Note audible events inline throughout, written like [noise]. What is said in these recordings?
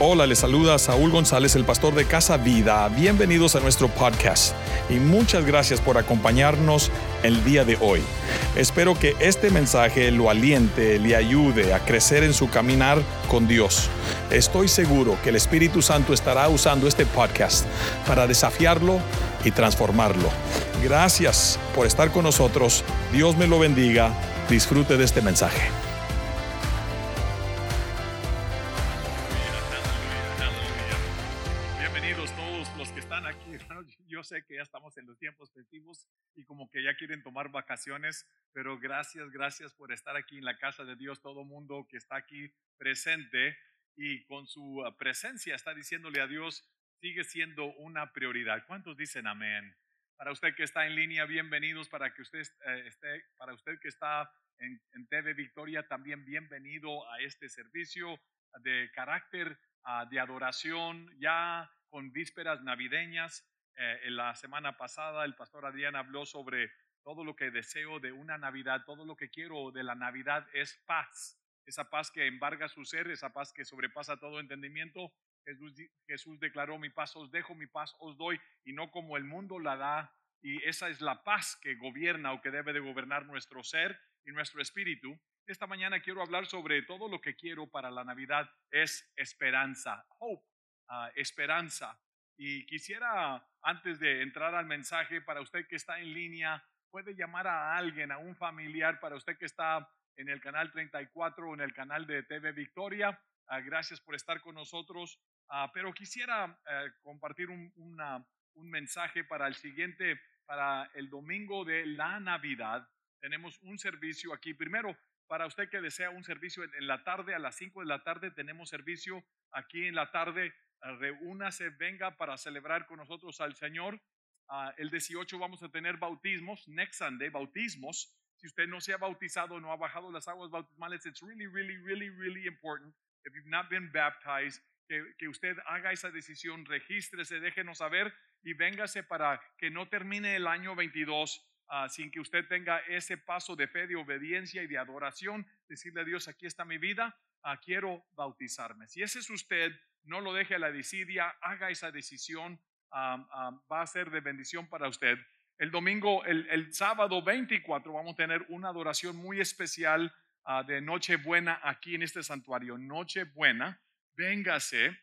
Hola, les saluda Saúl González, el pastor de Casa Vida. Bienvenidos a nuestro podcast y muchas gracias por acompañarnos el día de hoy. Espero que este mensaje lo aliente, le ayude a crecer en su caminar con Dios. Estoy seguro que el Espíritu Santo estará usando este podcast para desafiarlo y transformarlo. Gracias por estar con nosotros. Dios me lo bendiga. Disfrute de este mensaje. Sé que ya estamos en los tiempos festivos y como que ya quieren tomar vacaciones, pero gracias, gracias por estar aquí en la casa de Dios. Todo mundo que está aquí presente y con su ah, presencia está diciéndole a Dios, sigue siendo una prioridad. ¿Cuántos dicen amén? Para usted que está en línea, bienvenidos. Para que usted eh, esté, para usted que está en, en TV Victoria, también bienvenido a este servicio de carácter ah, de adoración, ya con vísperas navideñas. Eh, en la semana pasada el pastor Adrián habló sobre todo lo que deseo de una Navidad, todo lo que quiero de la Navidad es paz, esa paz que embarga su ser, esa paz que sobrepasa todo entendimiento. Jesús, declaró, mi paz os dejo, mi paz os doy, y no como el mundo la da. Y esa es la paz que gobierna o que debe de gobernar nuestro ser y nuestro espíritu. Esta mañana quiero hablar sobre todo lo que quiero para la Navidad es esperanza, hope, ah, esperanza. Y quisiera, antes de entrar al mensaje, para usted que está en línea, puede llamar a alguien, a un familiar, para usted que está en el canal 34 o en el canal de TV Victoria. Ah, gracias por estar con nosotros. Ah, pero quisiera eh, compartir un, un mensaje para el siguiente, para el domingo de la Navidad. Tenemos un servicio aquí. Primero, para usted que desea un servicio en, en la tarde, a las 5 de la tarde tenemos servicio aquí en la tarde. Reúnase, venga para celebrar con nosotros al Señor. Ah, el 18 vamos a tener bautismos, next Sunday, bautismos. Si usted no se ha bautizado, no ha bajado las aguas bautismales, it's really, really, really, really important. If you've not been baptized, que, que usted haga esa decisión, regístrese, déjenos saber y véngase para que no termine el año 22 ah, sin que usted tenga ese paso de fe, de obediencia y de adoración, decirle a Dios, aquí está mi vida, ah, quiero bautizarme. Si ese es usted, no lo deje a la desidia, haga esa decisión, va a ser de bendición para usted. El domingo, el, sábado 24, vamos a tener una adoración muy especial ah, de Nochebuena aquí en este santuario. Nochebuena, véngase,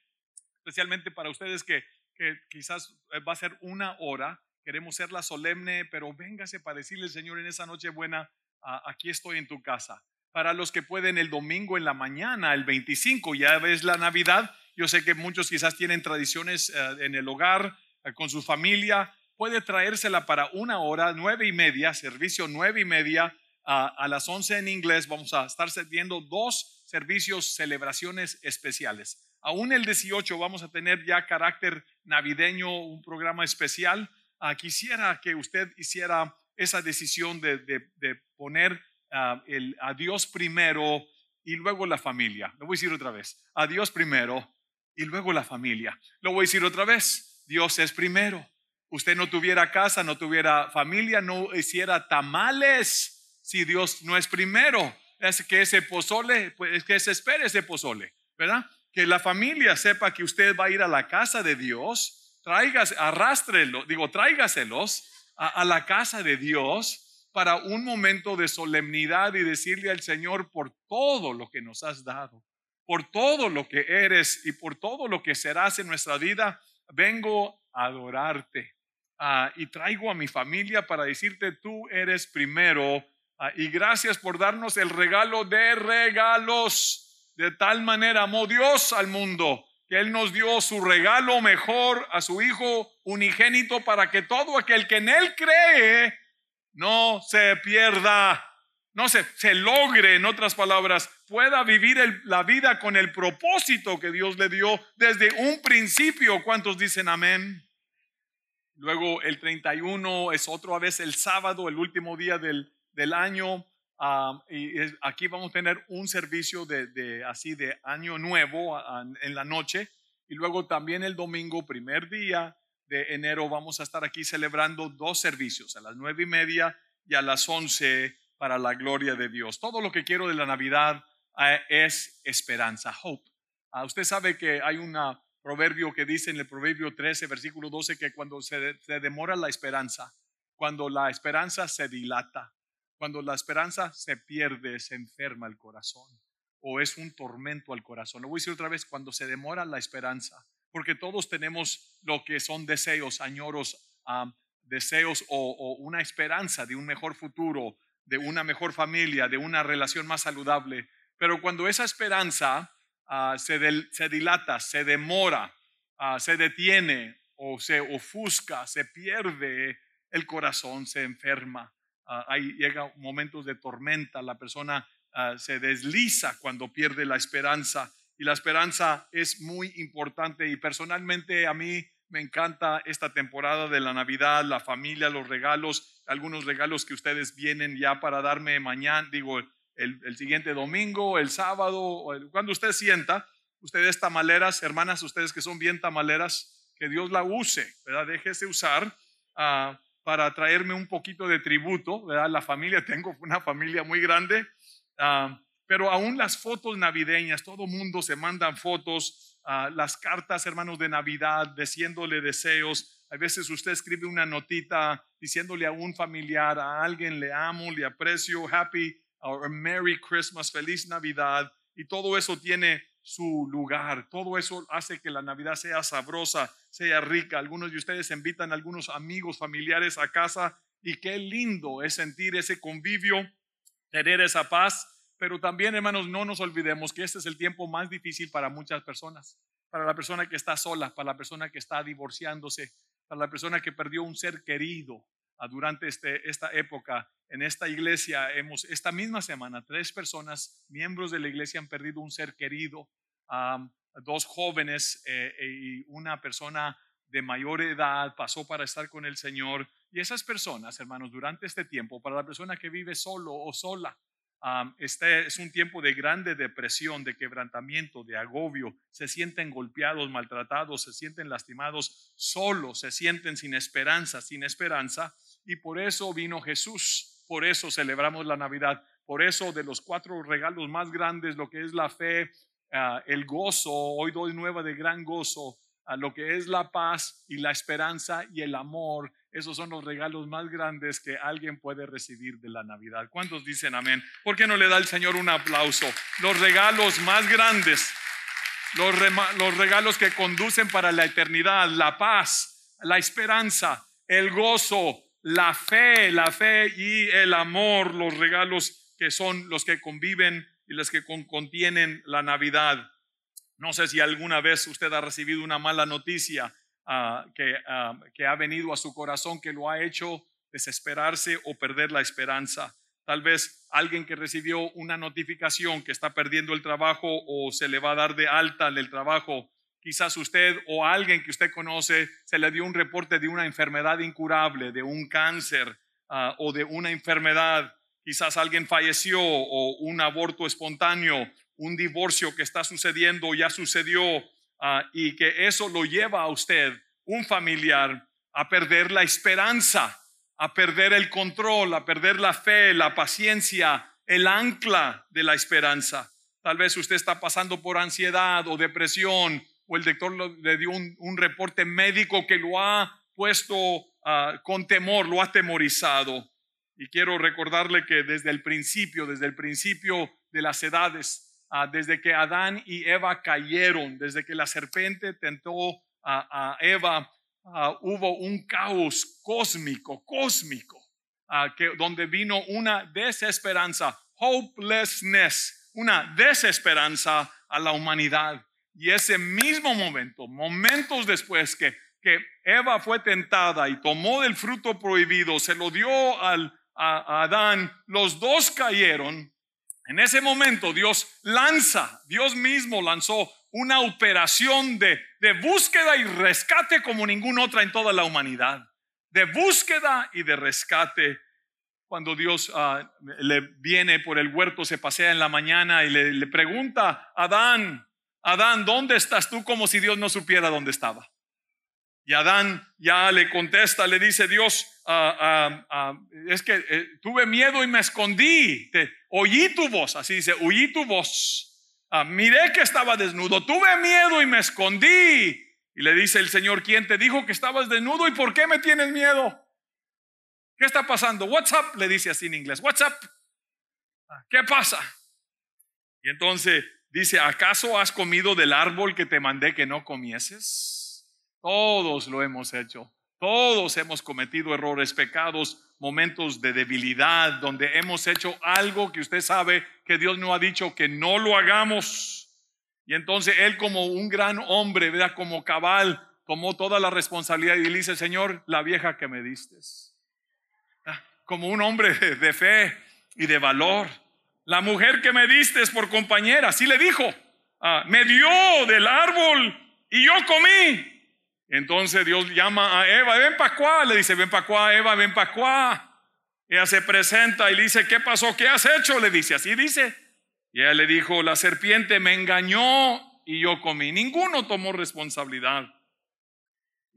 especialmente para ustedes que, que quizás eh, va a ser una hora. Queremos serla solemne, pero véngase para decirle, Señor, en esa Nochebuena, ah, aquí estoy en tu casa. Para los que pueden el domingo en la mañana, el 25, ya ves la Navidad. Yo sé que muchos quizás tienen tradiciones eh, en el hogar, eh, con su familia. Puede traérsela para una hora, nueve y media, servicio nueve y media, a las once en inglés. Vamos a estar viendo dos servicios, celebraciones especiales. Aún el 18 vamos a tener ya carácter navideño, un programa especial. Ah, quisiera que usted hiciera esa decisión de, de- de poner ah, el, a Dios primero y luego la familia. Lo voy a decir otra vez. A Dios primero y luego la familia. Lo voy a decir otra vez. Dios es primero. Usted no tuviera casa, no tuviera familia, no hiciera tamales si Dios no es primero. Es que ese pozole, pues es que se espere ese pozole, ¿verdad? Que la familia sepa que usted va a ir a la casa de Dios, tráigase, arrástrelo, digo, tráigaselos a, a la casa de Dios para un momento de solemnidad y decirle al Señor por todo lo que nos has dado, por todo lo que eres y por todo lo que serás en nuestra vida, vengo a adorarte. Ah, y traigo a mi familia para decirte, tú eres primero. Ah, y gracias por darnos el regalo de regalos. De tal manera amó Dios al mundo que Él nos dio su regalo mejor a su Hijo unigénito para que todo aquel que en Él cree no se pierda, no se, se logre, en otras palabras, pueda vivir la vida con el propósito que Dios le dio desde un principio. ¿Cuántos dicen amén? Luego el 31 es otra vez el sábado, el último día del, del año. ah, y aquí vamos a tener un servicio de, así de año nuevo en la noche. Y luego también el domingo, primer día de enero, vamos a estar aquí celebrando dos servicios, a las nueve y media y a las once para la gloria de Dios. Todo lo que quiero de la Navidad eh, es esperanza, hope. Ah, usted sabe que hay un proverbio que dice en el proverbio 13, versículo 12, que cuando se, se demora la esperanza, cuando la esperanza se dilata, cuando la esperanza se pierde, se enferma el corazón o es un tormento al corazón. Lo voy a decir otra vez, cuando se demora la esperanza, porque todos tenemos lo que son deseos, añoros, deseos o, una esperanza de un mejor futuro, de una mejor familia, de una relación más saludable. Pero cuando esa esperanza ah, se, dilata, se demora, ah, se detiene o se ofusca, se pierde el corazón, se enferma. Ah, ahí llega momentos de tormenta, la persona se desliza cuando pierde la esperanza. Y la esperanza es muy importante y personalmente a mí me encanta esta temporada de la Navidad, la familia, los regalos, algunos regalos que ustedes vienen ya para darme mañana, digo, el, siguiente domingo, el sábado, cuando usted sienta, ustedes tamaleras, hermanas, ustedes que son bien tamaleras, que Dios la use, ¿verdad? Déjese usar ah, para traerme un poquito de tributo, ¿verdad? La familia, [laughs] tengo una familia muy grande, ah, pero aún las fotos navideñas, todo mundo se mandan fotos, las cartas, hermanos, de Navidad, diciéndole deseos. A veces usted escribe una notita diciéndole a un familiar, a alguien, le amo, le aprecio, happy or Merry Christmas, feliz Navidad. Y todo eso tiene su lugar. Todo eso hace que la Navidad sea sabrosa, sea rica. Algunos de ustedes invitan a algunos amigos, familiares a casa y qué lindo es sentir ese convivio, tener esa paz pero también, hermanos, no nos olvidemos que este es el tiempo más difícil para muchas personas. Para la persona que está sola, para la persona que está divorciándose, para la persona que perdió un ser querido ah, durante este, esta época. En esta iglesia hemos, esta misma semana, tres personas, miembros de la iglesia, han perdido un ser querido. dos jóvenes eh, y una persona de mayor edad pasó para estar con el Señor. Y esas personas, hermanos, durante este tiempo, para la persona que vive solo o sola, este es un tiempo de grande depresión, de quebrantamiento, de agobio. Se sienten golpeados, maltratados, se sienten lastimados, solos, se sienten sin esperanza, sin esperanza. Y por eso vino Jesús, por eso celebramos la Navidad, por eso de los cuatro regalos más grandes, lo que es la fe, ah, el gozo, hoy doy nueva de gran gozo, a lo que es la paz y la esperanza y el amor esos son los regalos más grandes que alguien puede recibir de la Navidad. ¿Cuántos dicen amén? ¿Por qué no le da el Señor un aplauso? Los regalos más grandes, los, los regalos que conducen para la eternidad, la paz, la esperanza, el gozo, la fe, la fe y el amor, los regalos que son los que conviven y los que contienen la Navidad. No sé si alguna vez usted ha recibido una mala noticia Ah, que, ah, que ha venido a su corazón, que lo ha hecho desesperarse o perder la esperanza. Tal vez alguien que recibió una notificación que está perdiendo el trabajo o se le va a dar de alta el trabajo. Quizás usted o alguien que usted conoce se le dio un reporte de una enfermedad incurable, de un cáncer ah, o de una enfermedad. Quizás alguien falleció o un aborto espontáneo, un divorcio que está sucediendo o ya sucedió Ah, y que eso lo lleva a usted, un familiar, a perder la esperanza, a perder el control, a perder la fe, la paciencia, el ancla de la esperanza. Tal vez usted está pasando por ansiedad o depresión o el doctor le dio un, reporte médico que lo ha puesto ah, con temor, lo ha temorizado. Y quiero recordarle que desde el principio, desde el principio de las edades, Ah, desde que Adán y Eva cayeron, desde que la serpiente tentó a, Eva, ah, hubo un caos cósmico, cósmico, ah, donde vino una desesperanza, hopelessness, una desesperanza a la humanidad. Y ese mismo momento, momentos después que, que Eva fue tentada y tomó del fruto prohibido, se lo dio a Adán, los dos cayeron en ese momento Dios lanza, Dios mismo lanzó una operación de, búsqueda y rescate como ninguna otra en toda la humanidad. De búsqueda y de rescate. Cuando Dios ah, le viene por el huerto, se pasea en la mañana y le, le pregunta Adán, Adán, ¿dónde estás tú? Como si Dios no supiera dónde estaba. Y Adán ya le contesta, le dice Dios, ah, ah, ah, es que eh, tuve miedo y me escondí, oí tu voz, así dice, oí tu voz, miré que estaba desnudo, tuve miedo y me escondí. Y le dice el Señor, ¿quién te dijo que estabas desnudo y por qué me tienes miedo? ¿Qué está pasando? What's up? Le dice así en inglés. What's up? ¿Qué pasa? Y entonces dice, ¿acaso has comido del árbol que te mandé que no comieses? Todos lo hemos hecho. Todos hemos cometido errores, pecados, momentos de debilidad, donde hemos hecho algo que usted sabe que Dios no ha dicho que no lo hagamos. Y entonces él como un gran hombre, ¿verdad? como cabal, tomó toda la responsabilidad y dice, Señor, la vieja que me diste. Ah, como un hombre de fe y de valor. La mujer que me diste por compañera, así le dijo, ah, me dio del árbol y yo comí. Entonces Dios llama a Eva, ven para acá, le dice, ven para acá, Eva, ven para acá. Ella se presenta y le dice, ¿qué pasó? ¿Qué has hecho? Le dice, así dice. Y ella le dijo, la serpiente me engañó y yo comí. Ninguno tomó responsabilidad.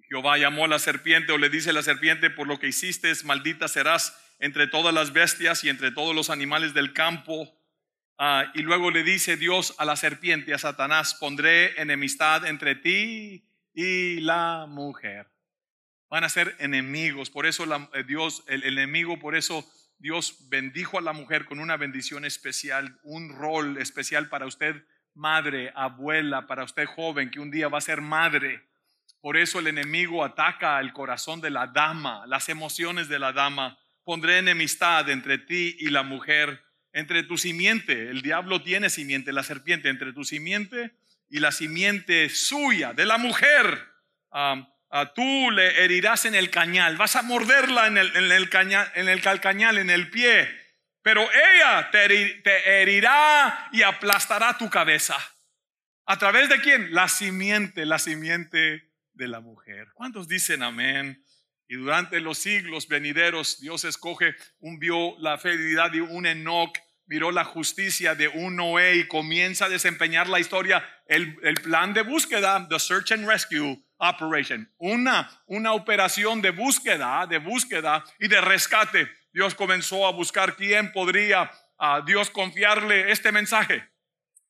Jehová llamó a la serpiente o le dice a la serpiente, por lo que hiciste, maldita serás entre todas las bestias y entre todos los animales del campo. Ah, y luego le dice Dios a la serpiente, a Satanás, pondré enemistad entre ti y la mujer. Van a ser enemigos. Por eso eh, Dios, el enemigo, por eso Dios bendijo a la mujer con una bendición especial, un rol especial para usted, madre, abuela, para usted joven que un día va a ser madre. Por eso el enemigo ataca el corazón de la dama, las emociones de la dama. Pondré enemistad entre ti y la mujer, entre tu simiente. El diablo tiene simiente, la serpiente, entre tu simiente y la simiente suya, de la mujer. Ah, tú le herirás en el cañal, vas a morderla en el, en el, cañal, en el calcañal, en el pie, pero ella te, te herirá y aplastará tu cabeza. ¿A través de quién? La simiente, la simiente de la mujer. ¿Cuántos dicen amén? Y durante los siglos venideros, Dios escoge un vio la fidelidad de un Enoch, miró la justicia de un Noé y comienza a desempeñar la historia, el, el plan de búsqueda, the search and rescue operation, una, una operación de búsqueda, de búsqueda y de rescate. Dios comenzó a buscar quién podría a Dios confiarle este mensaje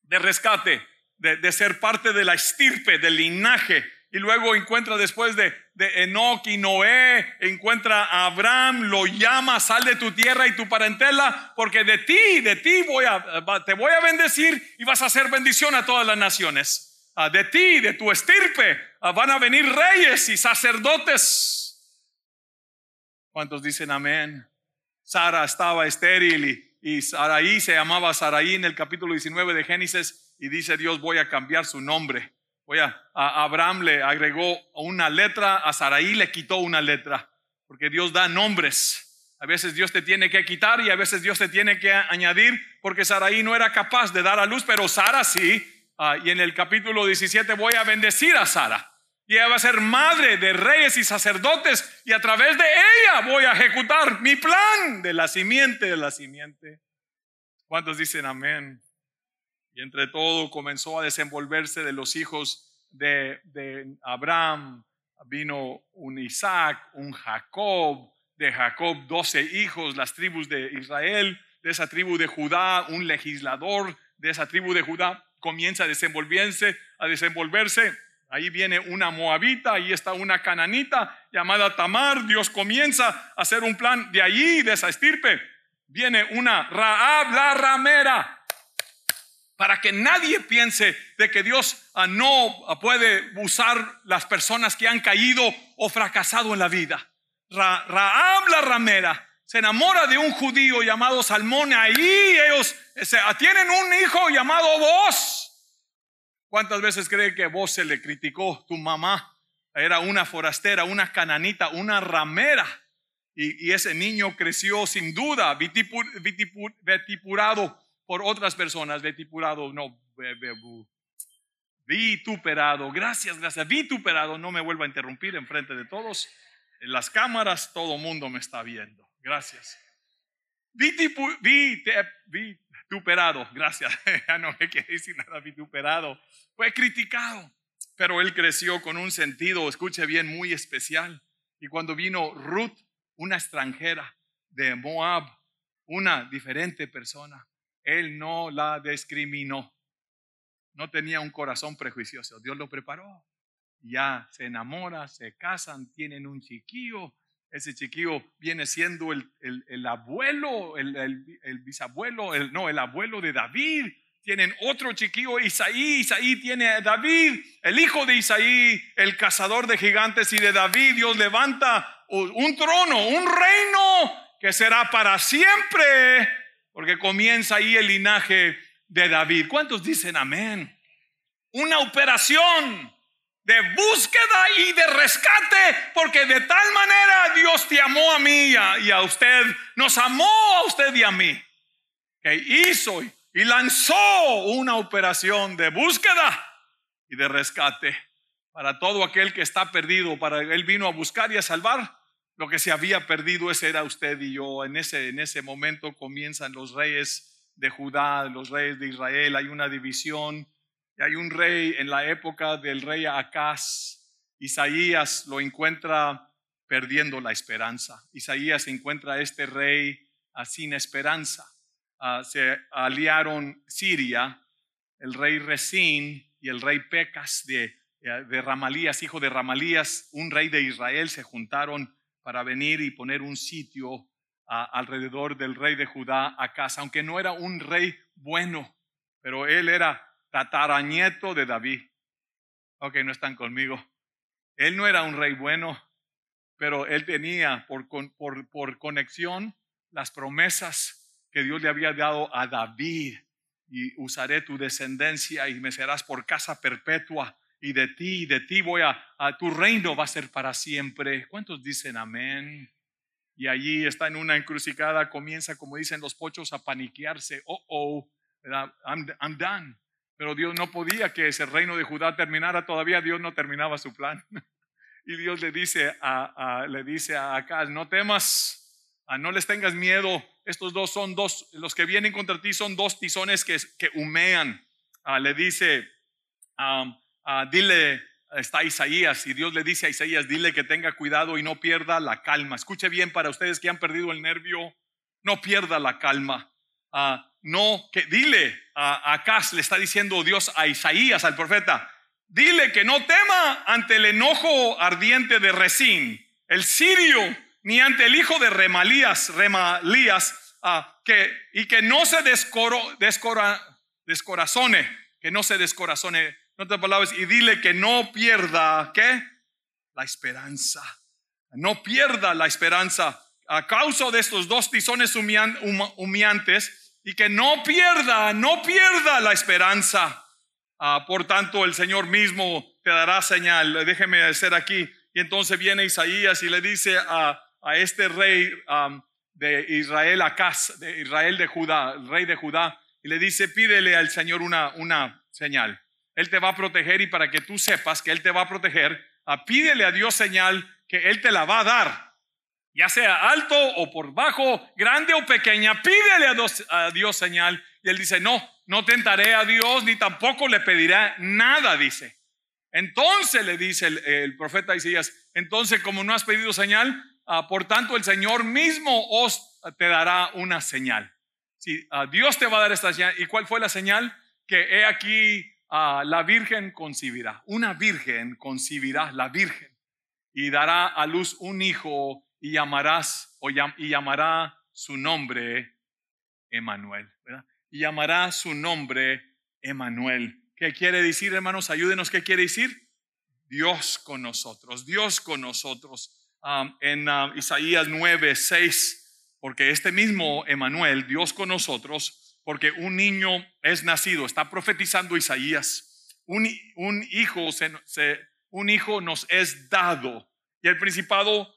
de rescate, de, ser parte de la estirpe, del linaje. Y luego encuentra después de, de Enoch y Noé, encuentra a Abraham, lo llama, sal de tu tierra y tu parentela, porque de ti, de ti voy a, te voy a bendecir y vas a hacer bendición a todas las naciones. Ah, de ti, de tu estirpe, ah, van a venir reyes y sacerdotes. ¿Cuántos dicen amén? Sara estaba estéril y, y Saraí se llamaba Saraí en el capítulo 19 de Génesis y dice Dios voy a cambiar su nombre. Voy a, Abraham le agregó una letra, a Saraí le quitó una letra, porque Dios da nombres. A veces Dios te tiene que quitar y a veces Dios te tiene que añadir, porque Saraí no era capaz de dar a luz, pero Sara sí. Ah, y en el capítulo 17 voy a bendecir a Sara. Y ella va a ser madre de reyes y sacerdotes. Y a través de ella voy a ejecutar mi plan de la simiente de la simiente. ¿Cuántos dicen amén? Y entre todo comenzó a desenvolverse de los hijos de, Abraham. Vino un Isaac, un Jacob. De Jacob, doce hijos, las tribus de Israel. De esa tribu de Judá, un legislador de esa tribu de Judá comienza a desenvolverse, a desenvolverse. Ahí viene una moabita, ahí está una cananita llamada Tamar. Dios comienza a hacer un plan de allí, de esa estirpe. Viene una Raab la ramera, para que nadie piense de que Dios ah, no puede usar las personas que han caído o fracasado en la vida. Raab la ramera se enamora de un judío llamado Salmón, ahí ellos tienen un hijo llamado Vos. ¿Cuántas veces cree que vos se le criticó tu mamá? Era una forastera, una cananita, una ramera. Y, ese niño creció sin duda, vitipurado por otras personas, vitipurado, no, vituperado, gracias, gracias, vituperado, no me vuelva a interrumpir en frente de todos. En las cámaras todo mundo me está viendo. Gracias. vituperado, gracias. [laughs] ya no me quiere decir nada, vituperado. Fue criticado, pero él creció con un sentido, escuche bien, muy especial. Y cuando vino Ruth, una extranjera de Moab, una diferente persona, él no la discriminó. no tenía un corazón prejuicioso. Dios lo preparó. Ya se enamora, se casan, tienen un chiquillo. Ese chiquillo viene siendo el, el, abuelo, el, el bisabuelo, no, el abuelo de David. Tienen otro chiquillo, Isaí. Isaí tiene a David, el hijo de Isaí, el cazador de gigantes. Y de David Dios levanta un trono, un reino que será para siempre, porque comienza ahí el linaje de David. ¿Cuántos dicen amén? Una operación de búsqueda y de rescate, porque de tal manera Dios te amó a mí y a, usted, nos amó a usted y a mí, que hizo y lanzó una operación de búsqueda y de rescate para todo aquel que está perdido, para él vino a buscar y a salvar lo que se había perdido, ese era usted y yo. En ese, en ese momento comienzan los reyes de Judá, los reyes de Israel. Hay una división. Y hay un rey en la época del rey Acaz. Isaías lo encuentra perdiendo la esperanza. Isaías encuentra a este rey sin esperanza. Ah, se aliaron Siria, el rey Resín y el rey Pecas de, de Ramalías, hijo de Ramalías, un rey de Israel, se juntaron para venir y poner un sitio alrededor del rey de Judá a casa, aunque no era un rey bueno, pero él era tataranieto de David. Ok, no están conmigo. Él no era un rey bueno, pero él tenía por, por, por conexión las promesas que Dios le había dado a David. Y usaré tu descendencia y me serás por casa perpetua y de ti, de ti voy a, a, tu reino va a ser para siempre. ¿Cuántos dicen amén? Y allí está en una encrucijada, comienza, como dicen los pochos, a paniquearse. Oh, oh, I'm, done. Pero Dios no podía que ese reino de Judá terminara, todavía Dios no terminaba su plan. [laughs] Y Dios le dice a, le dice a Acaz, no temas, no les tengas miedo. Estos dos son dos, los que vienen contra ti son dos tizones que, que humean. Ah, le dice, um, Ah, dile, está Isaías, y Dios le dice a Isaías, dile que tenga cuidado y no pierda la calma. Escuche bien para ustedes que han perdido el nervio, no pierda la calma. Ah, no, que dile a Acaz, le está diciendo Dios a Isaías, al profeta, dile que no tema ante el enojo ardiente de Resín, el sirio, ni ante el hijo de Remalías, Remalías, ah, que, y que no se descoro, descora, descorazone, que no se descorazone otras palabras, y dile que no pierda, ¿qué? La esperanza. No pierda la esperanza a causa de estos dos tizones humeantes y que no pierda, no pierda la esperanza. Ah, por tanto, el Señor mismo te dará señal. Déjeme decir aquí. Y entonces viene Isaías y le dice a, a este rey de Israel, Acaz, de Israel de Judá, el rey de Judá, y le dice, pídele al Señor una, una señal. Él te va a proteger y para que tú sepas que Él te va a proteger, a pídele a Dios señal que Él te la va a dar. Ya sea alto o por bajo, grande o pequeña, pídele a Dios, señal. Y Él dice, no, no tentaré a Dios ni tampoco le pediré nada, dice. Entonces le dice el, profeta Isaías, entonces como no has pedido señal, ah, por tanto el Señor mismo os te dará una señal. Si a Dios te va a dar esta señal. ¿Y cuál fue la señal? Que he aquí la virgen concibirá, una virgen concibirá la virgen y dará a luz un hijo y llamarás y llamará su nombre Emanuel, Y llamará su nombre Emanuel. ¿Qué quiere decir, hermanos? Ayúdenos, ¿qué quiere decir? Dios con nosotros, Dios con nosotros. en Isaías 9, 6, porque este mismo Emanuel, Dios con nosotros, porque un niño es nacido, está profetizando Isaías, un, hijo, un hijo nos es dado y el principado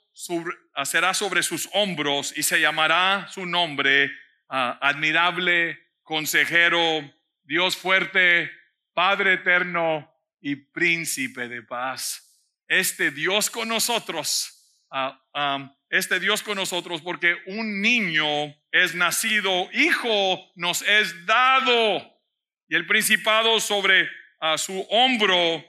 será sobre sus hombros y se llamará su nombre ah, admirable, consejero, Dios fuerte, Padre eterno y príncipe de paz. Este Dios con nosotros, ah, este Dios con nosotros porque un niño es nacido, hijo nos es dado y el principado sobre su hombro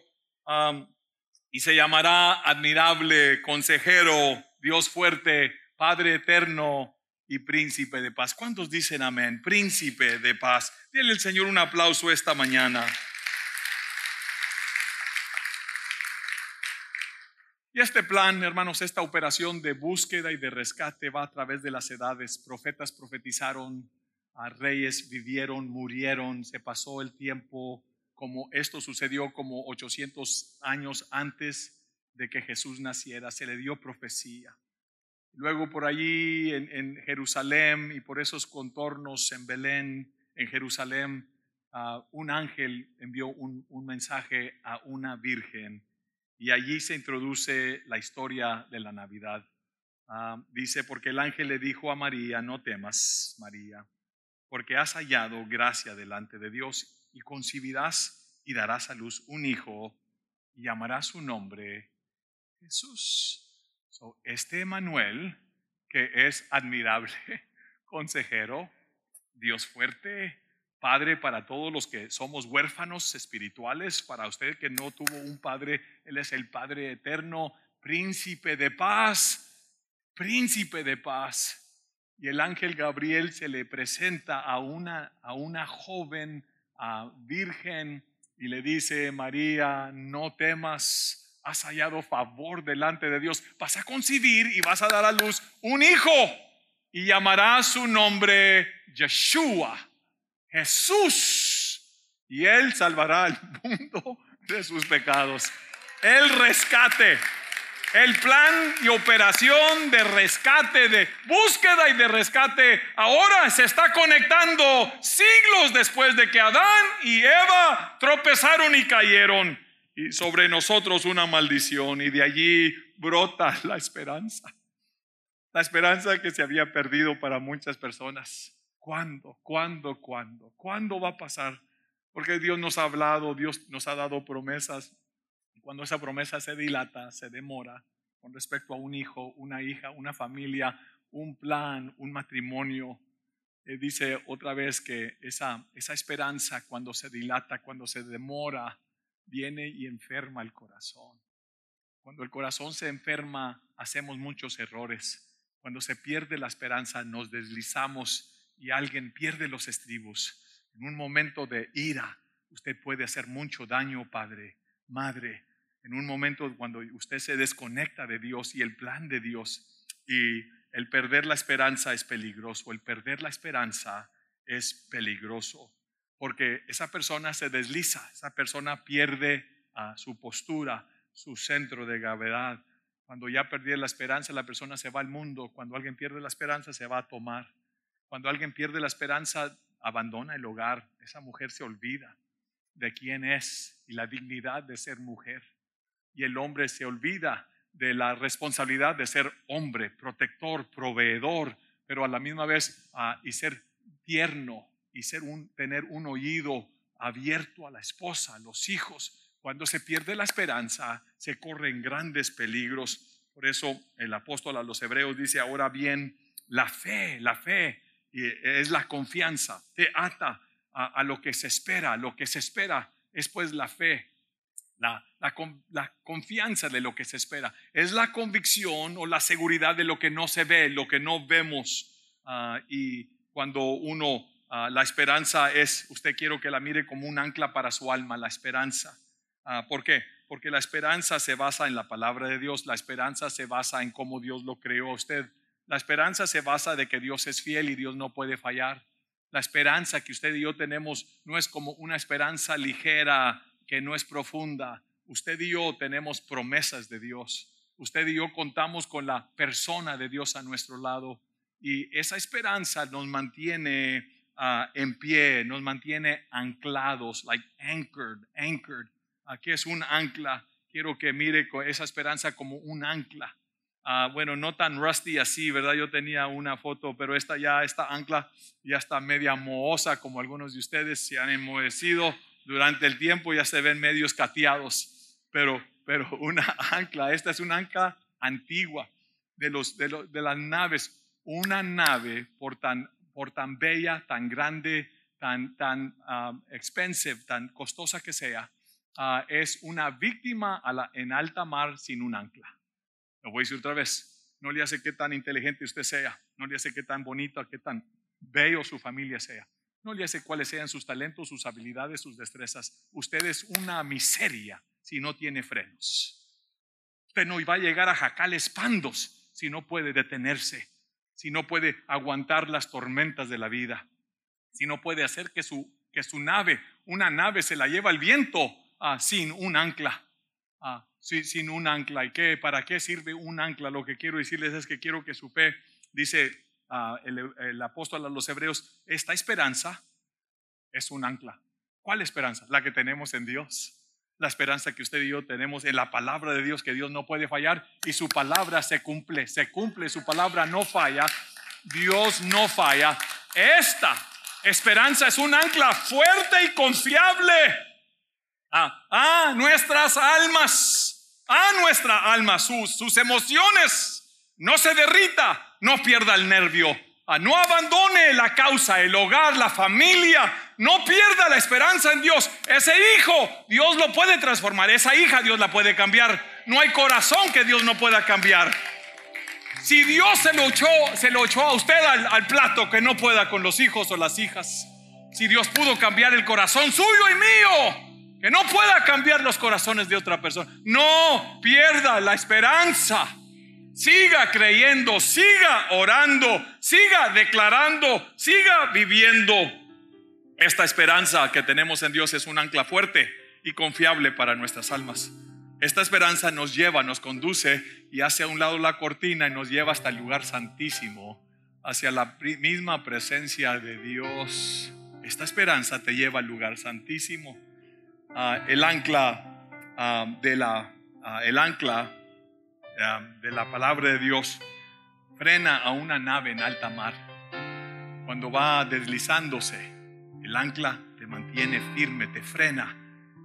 y se llamará admirable, consejero, Dios fuerte, Padre eterno y príncipe de paz. ¿Cuántos dicen amén? Príncipe de paz. Dile al Señor un aplauso esta mañana. Y este plan, hermanos, esta operación de búsqueda y de rescate va a través de las edades. Profetas profetizaron, reyes vivieron, murieron, se pasó el tiempo, como esto sucedió como 800 años antes de que Jesús naciera, se le dio profecía. Luego por allí en, Jerusalén y por esos contornos en Belén, en Jerusalén, ah, un ángel envió un, mensaje a una virgen y allí se introduce la historia de la Navidad. Ah, dice, porque el ángel le dijo a María, no temas, María, porque has hallado gracia delante de Dios y concibirás y darás a luz un hijo y llamarás su nombre Jesús este Emanuel, que es admirable, [laughs] consejero, Dios fuerte, Padre para todos los que somos huérfanos espirituales, para usted que no tuvo un Padre, Él es el Padre eterno, príncipe de paz, príncipe de paz. Y el ángel Gabriel se le presenta a una, a una joven a virgen y le dice, María, no temas, has hallado favor delante de Dios. Vas a concebir y vas a dar a luz un hijo y llamará su nombre Yeshua, Jesús. Y él salvará al [laughs] mundo de sus pecados. El rescate. El plan y operación de rescate, de búsqueda y de rescate, ahora se está conectando siglos después de que Adán y Eva tropezaron y cayeron y sobre nosotros una maldición y de allí brota la esperanza. La esperanza que se había perdido para muchas personas. ¿Cuándo? ¿Cuándo? ¿Cuándo? ¿Cuándo va a pasar? Porque Dios nos ha hablado, Dios nos ha dado promesas. Cuando esa promesa se dilata, se demora con respecto a un hijo, una hija, una familia, un plan, un matrimonio, eh, dice otra vez que esa, esa esperanza cuando se dilata, cuando se demora, viene y enferma el corazón. Cuando el corazón se enferma, hacemos muchos errores. Cuando se pierde la esperanza, nos deslizamos y alguien pierde los estribos. En un momento de ira, usted puede hacer mucho daño, padre, madre. En un momento cuando usted se desconecta de Dios y el plan de Dios y el perder la esperanza es peligroso. El perder la esperanza es peligroso porque esa persona se desliza, esa persona pierde ah, su postura, su centro de gravedad. Cuando ya perdió la esperanza, la persona se va al mundo. Cuando alguien pierde la esperanza, se va a tomar. Cuando alguien pierde la esperanza, abandona el hogar. Esa mujer se olvida de quién es y la dignidad de ser mujer. Y el hombre se olvida de la responsabilidad de ser hombre, protector, proveedor, pero a la misma vez ah, y ser tierno, y ser un, tener un oído abierto a la esposa, a los hijos. Cuando se pierde la esperanza, se corren grandes peligros. Por eso el apóstol a los hebreos dice, ahora bien, la fe, la fe es la confianza, te ata a, lo que se espera, lo que se espera es pues la fe, la, confianza de lo que se espera, es la convicción o la seguridad de lo que no se ve, lo que no vemos. Ah, y cuando uno Ah, la esperanza es, usted quiero que la mire como un ancla para su alma, la esperanza. Ah, ¿Por qué? Porque la esperanza se basa en la palabra de Dios, la esperanza se basa en cómo Dios lo creó a usted. La esperanza se basa de que Dios es fiel y Dios no puede fallar. La esperanza que usted y yo tenemos no es como una esperanza ligera que no es profunda. Usted y yo tenemos promesas de Dios. Usted y yo contamos con la persona de Dios a nuestro lado. Y esa esperanza nos mantiene Ah, en pie, nos mantiene anclados, like anchored, anchored. Aquí es un ancla. Quiero que mire esa esperanza como un ancla. Ah, bueno, no tan rusty así, ¿verdad? Yo tenía una foto, pero esta ya, esta ancla ya está media mohosa, como algunos de ustedes se han enmohecido durante el tiempo, ya se ven medios cateados. Pero, pero una [laughs] ancla, esta es una ancla antigua de, los, de, las naves. Una nave por tan por tan bella, tan grande, tan, tan um, expensive, tan costosa que sea, uh, es una víctima en alta mar sin un ancla. Lo voy a decir otra vez. No le hace qué tan inteligente usted sea, no le hace qué tan bonito, qué tan bello su familia sea. No le hace cuáles sean sus talentos, sus habilidades, sus destrezas. Usted es una miseria si no tiene frenos Usted no va a llegar a jacales pandos si no puede detenerse, si no puede aguantar las tormentas de la vida, si no puede hacer que su, que su nave, una nave se la lleva el viento ah, sin un ancla. Ah, sin un ancla. ¿Y qué, para qué sirve un ancla? Lo que quiero decirles es que quiero que su fe, dice ah, el apóstol a los hebreos, esta esperanza es un ancla. ¿Cuál esperanza? La que tenemos en Dios la esperanza que usted y yo tenemos en la palabra de Dios, que Dios no puede fallar y su palabra se cumple, se cumple, su palabra no falla, Dios no falla. Esta esperanza es un ancla fuerte y confiable a, nuestras almas, a nuestra alma, sus, sus emociones. No se derrita, no pierda el nervio, no abandone la causa, el hogar, la familia, no pierda la esperanza en Dios. Ese hijo, Dios lo puede transformar, esa hija, Dios la puede cambiar. No hay corazón que Dios no pueda cambiar. Si Dios se lo echó, se lo echó a usted al, al plato, que no pueda con los hijos o las hijas. Si Dios pudo cambiar el corazón suyo y mío, que no pueda cambiar los corazones de otra persona. No pierda la esperanza. Siga creyendo, siga orando, siga declarando, siga viviendo. Esta esperanza que tenemos en Dios es un ancla fuerte y confiable para nuestras almas. Esta esperanza nos lleva, nos conduce y hace a un lado la cortina y nos lleva hasta el lugar santísimo, hacia la misma presencia de Dios. Esta esperanza te lleva al lugar santísimo. Ah, el ancla ah, de la, ah, el ancla de la palabra de Dios frena a una nave en alta mar. Cuando va deslizándose, el ancla te mantiene firme, te frena.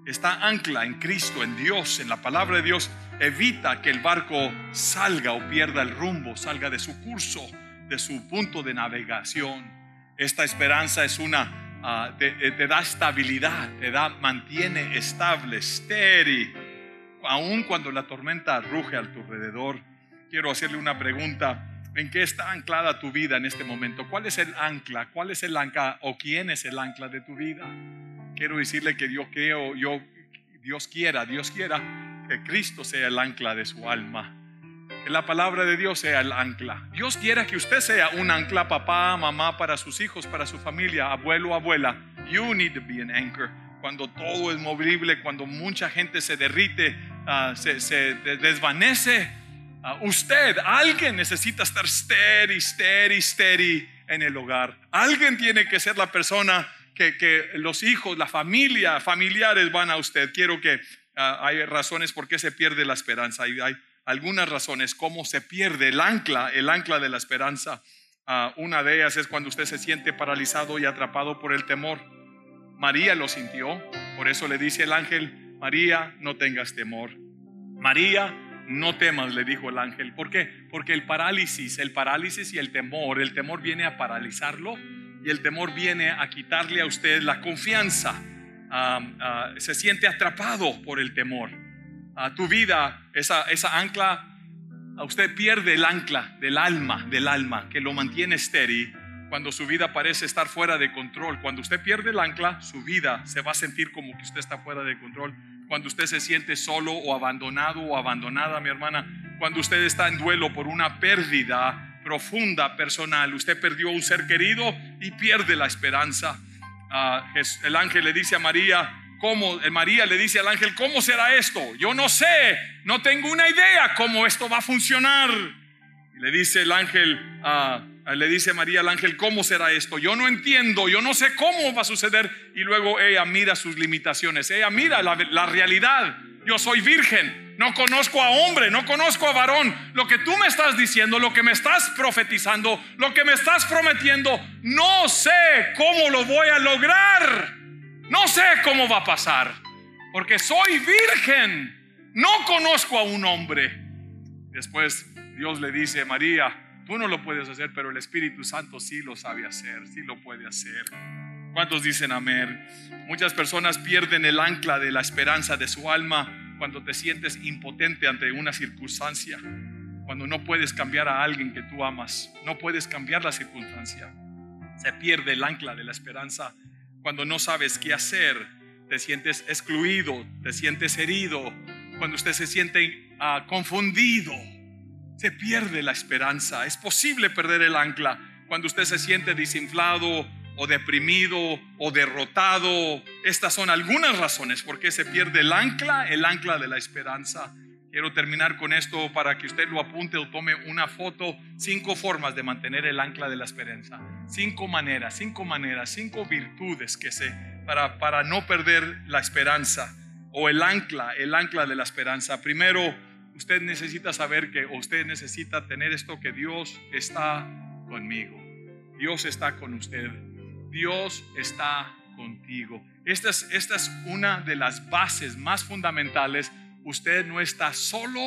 Esta ancla en Cristo, en Dios, en la palabra de Dios, evita que el barco salga o pierda el rumbo, salga de su curso, de su punto de navegación. Esta esperanza es una, ah, te, te, da estabilidad, te da, mantiene estable, estéril aun cuando la tormenta ruge a tu alrededor, quiero hacerle una pregunta. ¿En qué está anclada tu vida en este momento? ¿Cuál es el ancla? ¿Cuál es el ancla o quién es el ancla de tu vida? Quiero decirle que Dios creo, yo, Dios quiera, Dios quiera que Cristo sea el ancla de su alma. La palabra de Dios sea el ancla. Dios quiera que usted sea un ancla, papá, mamá, para sus hijos, para su familia, abuelo, abuela. You need to be an anchor. Cuando todo es movible, cuando mucha gente se derrite, Ah, se, desvanece, ah, usted, alguien necesita estar steady, steady, steady en el hogar. Alguien tiene que ser la persona que, los hijos, la familia, familiares van a usted. Quiero que ah, hay razones por qué se pierde la esperanza. Hay, hay algunas razones cómo se pierde el ancla, el ancla de la esperanza. una de ellas es cuando usted se siente paralizado y atrapado por el temor. María lo sintió, por eso le dice el ángel, María, no tengas temor. María, no temas, le dijo el ángel. ¿Por qué? Porque el parálisis, el parálisis y el temor, el temor viene a paralizarlo y el temor viene a quitarle a usted la confianza. se siente atrapado por el temor. A tu vida, esa, esa ancla, a usted pierde el ancla del alma, del alma, que lo mantiene estéril cuando su vida parece estar fuera de control. Cuando usted pierde el ancla, su vida se va a sentir como que usted está fuera de control cuando usted se siente solo o abandonado o abandonada, mi hermana, cuando usted está en duelo por una pérdida profunda personal, usted perdió un ser querido y pierde la esperanza. Ah, el ángel le dice a María, ¿cómo? Eh, María le dice al ángel, ¿cómo será esto? Yo no sé, no tengo una idea cómo esto va a funcionar. le dice el ángel, le dice María al ángel, ¿cómo será esto? Yo no entiendo, yo no sé cómo va a suceder. Y luego ella mira sus limitaciones, ella mira la, la realidad. Yo soy virgen, no conozco a hombre, no conozco a varón. Lo que tú me estás diciendo, lo que me estás profetizando, lo que me estás prometiendo, no sé cómo lo voy a lograr. No sé cómo va a pasar, porque soy virgen, no conozco a un hombre. Después Dios le dice, María, Tú no lo puedes hacer, pero el Espíritu Santo sí lo sabe hacer, sí lo puede hacer. ¿Cuántos dicen amén? Muchas personas pierden el ancla de la esperanza de su alma cuando te sientes impotente ante una circunstancia, cuando no puedes cambiar a alguien que tú amas, no puedes cambiar la circunstancia. Se pierde el ancla de la esperanza cuando no sabes qué hacer, te sientes excluido, te sientes herido, cuando usted se siente ah, confundido, se pierde la esperanza. Es posible perder el ancla cuando usted se siente desinflado o deprimido o derrotado. Estas son algunas razones por qué se pierde el ancla, el ancla de la esperanza. Quiero terminar con esto para que usted lo apunte o tome una foto. Cinco formas de mantener el ancla de la esperanza. Cinco maneras, cinco maneras, cinco virtudes que se para, para no perder la esperanza o el ancla, el ancla de la esperanza. Primero, usted necesita saber que, usted necesita tener esto que Dios está conmigo. Dios está con usted. Dios está contigo. Esta es, esta es una de las bases más fundamentales Usted no está solo,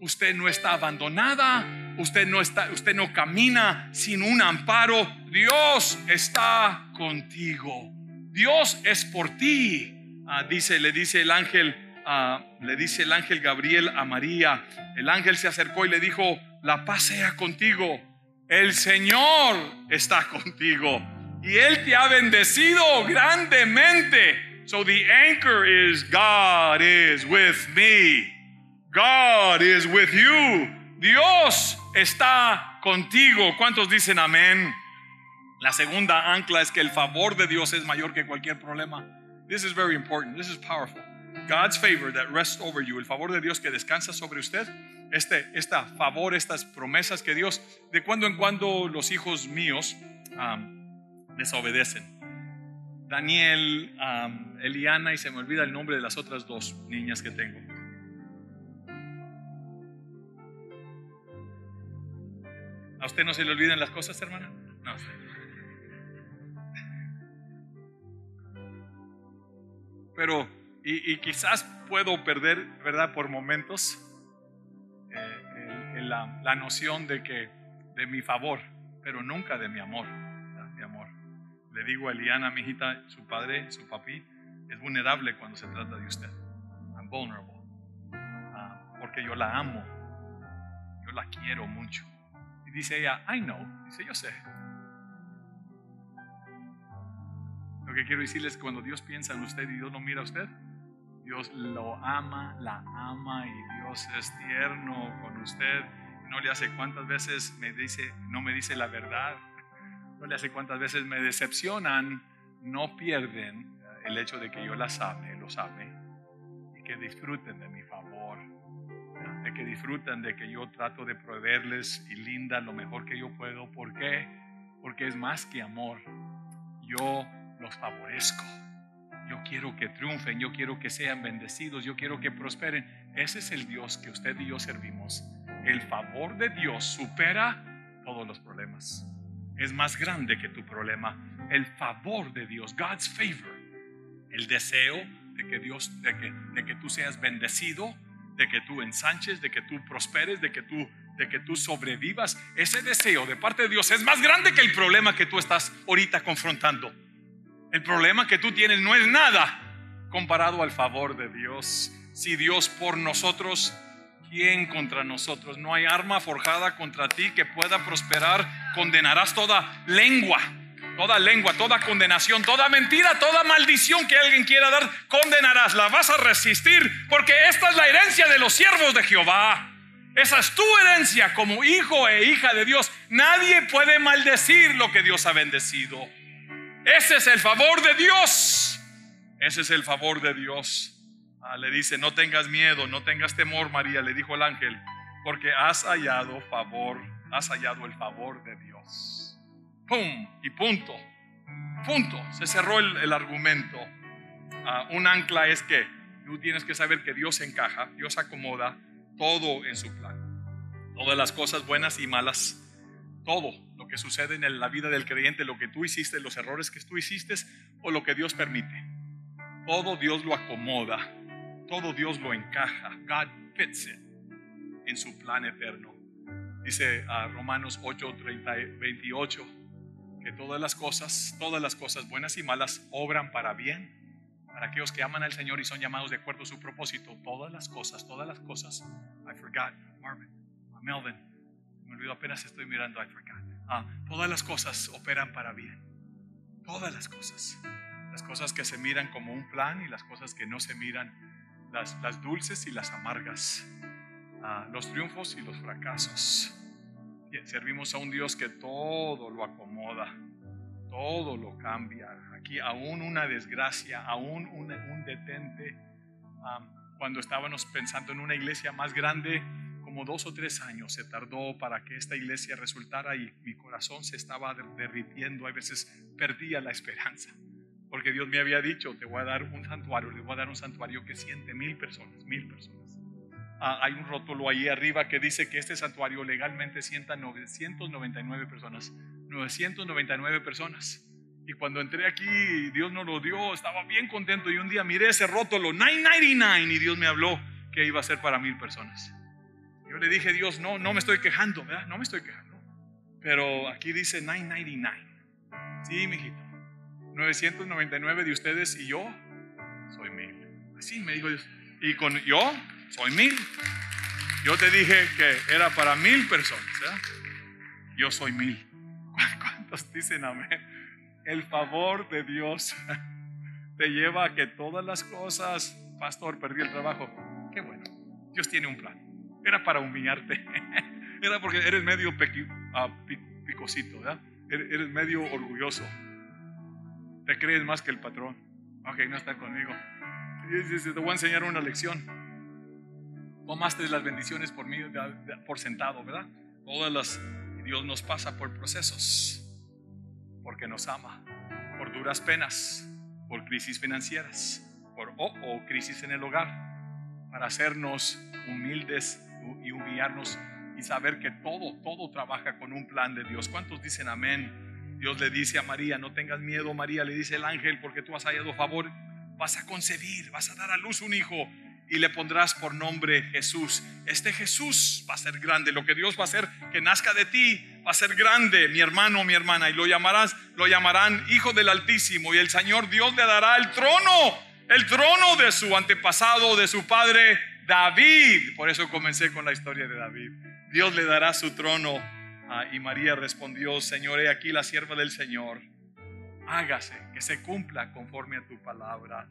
usted no está abandonada, usted no está, usted no camina sin un amparo. Dios está contigo. Dios es por ti. Ah, dice, le dice el ángel, ah, le dice el ángel Gabriel a María. El ángel se acercó y le dijo: La paz sea contigo. El Señor está contigo y Él te ha bendecido grandemente. So the anchor is God is with me. God is with you. Dios está contigo. ¿Cuántos dicen amén? La segunda ancla es que el favor de Dios es mayor que cualquier problema. This is very important. This is powerful. God's favor that rests over you, el favor de Dios que descansa sobre usted, este esta favor, estas promesas que Dios, de cuando en cuando los hijos míos um, desobedecen. Daniel, Eliana y se me olvida el nombre de las otras dos niñas que tengo. ¿A usted no se le olvidan las cosas, hermana? No. Pero, y, quizás puedo perder, ¿verdad? Por momentos eh, la, noción de que, de mi favor, pero nunca de mi amor le digo a Eliana, mi hijita, su padre, su papi, es vulnerable cuando se trata de usted. I'm vulnerable. Ah, porque yo la amo. Yo la quiero mucho. Y dice ella, I know. Dice, yo sé. Lo que quiero decirles es cuando Dios piensa en usted y Dios lo mira a usted, Dios lo ama, la ama y Dios es tierno con usted. No le hace cuántas veces me dice, no me dice la verdad no le hace cuántas veces me decepcionan, no pierden el hecho de que yo las ame, los ame y que disfruten de mi favor, de que disfruten de que yo trato de proveerles y linda lo mejor que yo puedo. ¿Por qué? Porque es más que amor. Yo los favorezco. Yo quiero que triunfen, yo quiero que sean bendecidos, yo quiero que prosperen. Ese es el Dios que usted y yo servimos. El favor de Dios supera todos los problemas es más grande que tu problema. El favor de Dios, God's favor, el deseo de que Dios, de que, de que tú seas bendecido, de que tú ensanches, de que tú prosperes, de que tú, de que tú sobrevivas. Ese deseo de parte de Dios es más grande que el problema que tú estás ahorita confrontando. El problema que tú tienes no es nada comparado al favor de Dios. Si Dios por nosotros ¿Quién contra nosotros? No hay arma forjada contra ti que pueda prosperar. Condenarás toda lengua, toda lengua, toda condenación, toda mentira, toda maldición que alguien quiera dar, condenarás. La vas a resistir porque esta es la herencia de los siervos de Jehová. Esa es tu herencia como hijo e hija de Dios. Nadie puede maldecir lo que Dios ha bendecido. Ese es el favor de Dios. Ese es el favor de Dios. Ah, le dice, no tengas miedo, no tengas temor, María, le dijo el ángel, porque has hallado favor, has hallado el favor de Dios. ¡Pum! Y punto. Punto. Se cerró el, argumento. Ah, un ancla es que tú tienes que saber que Dios encaja, Dios acomoda todo en su plan. Todas las cosas buenas y malas, todo lo que sucede en la vida del creyente, lo que tú hiciste, los errores que tú hiciste o lo que Dios permite. Todo Dios lo acomoda todo Dios lo encaja. God fits it en su plan eterno. Dice a Romanos 8, 30, 28 que todas las cosas, todas las cosas buenas y malas obran para bien para aquellos que aman al Señor y son llamados de acuerdo a su propósito. Todas las cosas, todas las cosas. I forgot, Marvin, Melvin, me olvidó apenas estoy mirando. I forgot. Ah, todas las cosas operan para bien. Todas las cosas. Las cosas que se miran como un plan y las cosas que no se miran las, dulces y las amargas. ah, los triunfos y los fracasos. Servimos a un Dios que todo lo acomoda, todo lo cambia. Aquí aún una desgracia, aún un, un detente. cuando estábamos pensando en una iglesia más grande, como dos o tres años se tardó para que esta iglesia resultara y mi corazón se estaba derritiendo. A veces perdía la esperanza. Porque Dios me había dicho, te voy a dar un santuario, le voy a dar un santuario que siente mil personas, mil personas. Ah, hay un rótulo ahí arriba que dice que este santuario legalmente sienta 999 personas. 999 personas. Y cuando entré aquí, Dios nos lo dio, estaba bien contento. Y un día miré ese rótulo, 999, y Dios me habló que iba a ser para mil personas. Yo le dije, Dios, no, no me estoy quejando. No me estoy quejando. Pero aquí dice 999. Sí, mijito. 999 de ustedes y yo soy mil. Así me dijo Dios. Y con yo soy mil. Yo te dije que era para mil personas. Yo soy mil. [laughs] ¿Cuántos dicen amén? El favor de Dios [laughs] te lleva a que todas las cosas, pastor, perdí el trabajo. Qué bueno. Dios tiene un plan. Era para humillarte. [laughs] Era porque eres medio ah, picosito, ¿verdad? Eres medio orgulloso. Te crees más que el patrón. Ok, no está conmigo. te voy a enseñar una lección. Tomaste las bendiciones por mí, por sentado, ¿verdad? Todas las. Dios nos pasa por procesos. Porque nos ama. Por duras penas. Por crisis financieras. Por o crisis en el hogar. Para hacernos humildes y humillarnos y saber que todo, todo trabaja con un plan de Dios. ¿Cuántos dicen amén? Dios le dice a María, no tengas miedo, María, le dice el ángel, porque tú has hallado favor, vas a concebir, vas a dar a luz un hijo y le pondrás por nombre Jesús. Este Jesús va a ser grande, lo que Dios va a hacer que nazca de ti va a ser grande, mi hermano, mi hermana, y lo llamarás, lo llamarán Hijo del Altísimo y el Señor Dios le dará el trono, el trono de su antepasado, de su padre David. Por eso comencé con la historia de David. Dios le dará su trono. Ah, y María respondió, Señor, he aquí la sierva del Señor. Hágase, que se cumpla conforme a tu palabra.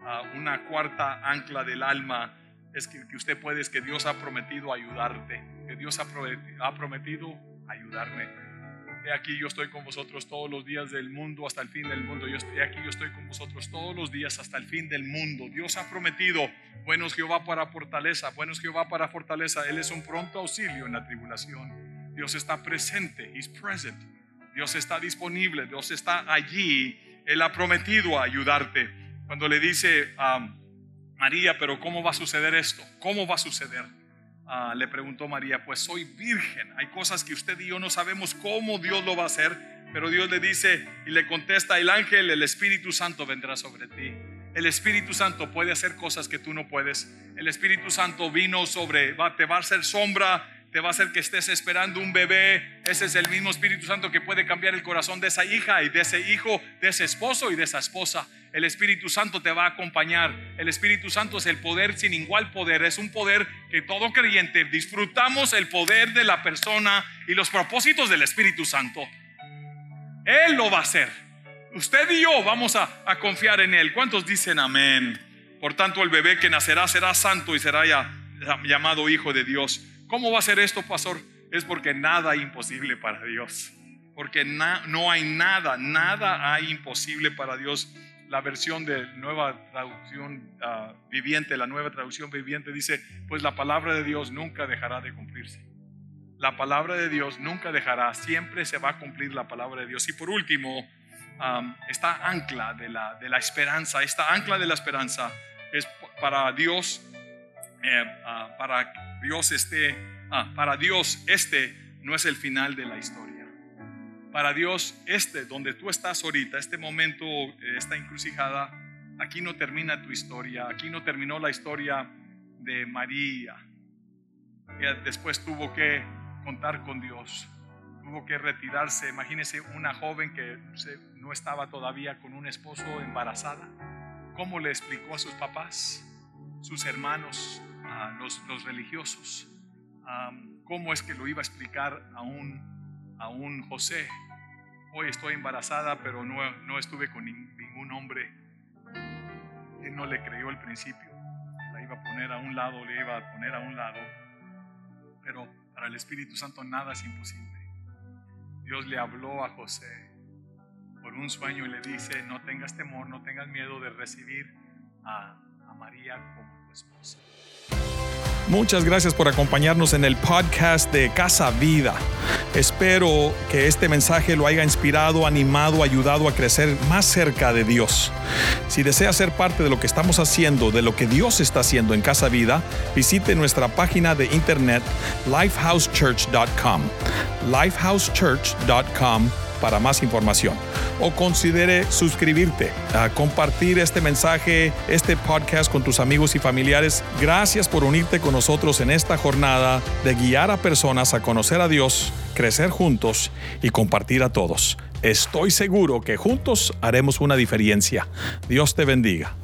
Ah, una cuarta ancla del alma es que, usted puede, es que Dios ha prometido ayudarte, que Dios ha prometido ayudarme aquí yo estoy con vosotros todos los días del mundo hasta el fin del mundo. Yo estoy aquí, yo estoy con vosotros todos los días hasta el fin del mundo. Dios ha prometido, buenos Jehová para fortaleza, buenos Jehová para fortaleza. Él es un pronto auxilio en la tribulación. Dios está presente, He's present. Dios está disponible, Dios está allí. Él ha prometido ayudarte. Cuando le dice a María, pero ¿cómo va a suceder esto? ¿Cómo va a suceder? Ah, le preguntó María, pues soy virgen. Hay cosas que usted y yo no sabemos cómo Dios lo va a hacer, pero Dios le dice y le contesta el ángel, el Espíritu Santo vendrá sobre ti. El Espíritu Santo puede hacer cosas que tú no puedes. El Espíritu Santo vino sobre, va, te va a hacer sombra, te va a hacer que estés esperando un bebé. Ese es el mismo Espíritu Santo que puede cambiar el corazón de esa hija y de ese hijo, de ese esposo y de esa esposa. El Espíritu Santo te va a acompañar. El Espíritu Santo es el poder sin igual poder. Es un poder que todo creyente disfrutamos el poder de la persona y los propósitos del Espíritu Santo. Él lo va a hacer. Usted y yo vamos a, confiar en Él. ¿Cuántos dicen amén? Por tanto, el bebé que nacerá será santo y será llamado Hijo de Dios. ¿Cómo va a ser esto, pastor? Es porque nada hay imposible para Dios. Porque no hay nada, nada hay imposible para Dios la versión de nueva traducción ah, viviente, la nueva traducción viviente dice, pues la palabra de Dios nunca dejará de cumplirse. La palabra de Dios nunca dejará, siempre se va a cumplir la palabra de Dios. Y por último, esta ancla de la, de la esperanza, esta ancla de la esperanza es para Dios, eh, ah, para Dios este, ah, para Dios este no es el final de la historia para Dios, este, donde tú estás ahorita, este momento, esta encrucijada, aquí no termina tu historia, aquí no terminó la historia de María. Ella después tuvo que contar con Dios, tuvo que retirarse. Imagínese una joven que no estaba todavía con un esposo embarazada. ¿Cómo le explicó a sus papás, sus hermanos, los, religiosos? ¿Cómo es que lo iba a explicar a un, a un José? hoy estoy embarazada, pero no, no estuve con ningún hombre. Él no le creyó al principio. La iba a poner a un lado, le iba a poner a un lado. pero para el Espíritu Santo nada es imposible. Dios le habló a José por un sueño y le dice, no tengas temor, no tengas miedo de recibir a, a María como. Muchas gracias por acompañarnos en el podcast de Casa Vida. Espero que este mensaje lo haya inspirado, animado, ayudado a crecer más cerca de Dios. Si desea ser parte de lo que estamos haciendo, de lo que Dios está haciendo en Casa Vida, visite nuestra página de internet lifehousechurch.com. lifehousechurch.com para más información o considere suscribirte, a compartir este mensaje, este podcast con tus amigos y familiares. Gracias por unirte con nosotros en esta jornada de guiar a personas a conocer a Dios, crecer juntos y compartir a todos. Estoy seguro que juntos haremos una diferencia. Dios te bendiga.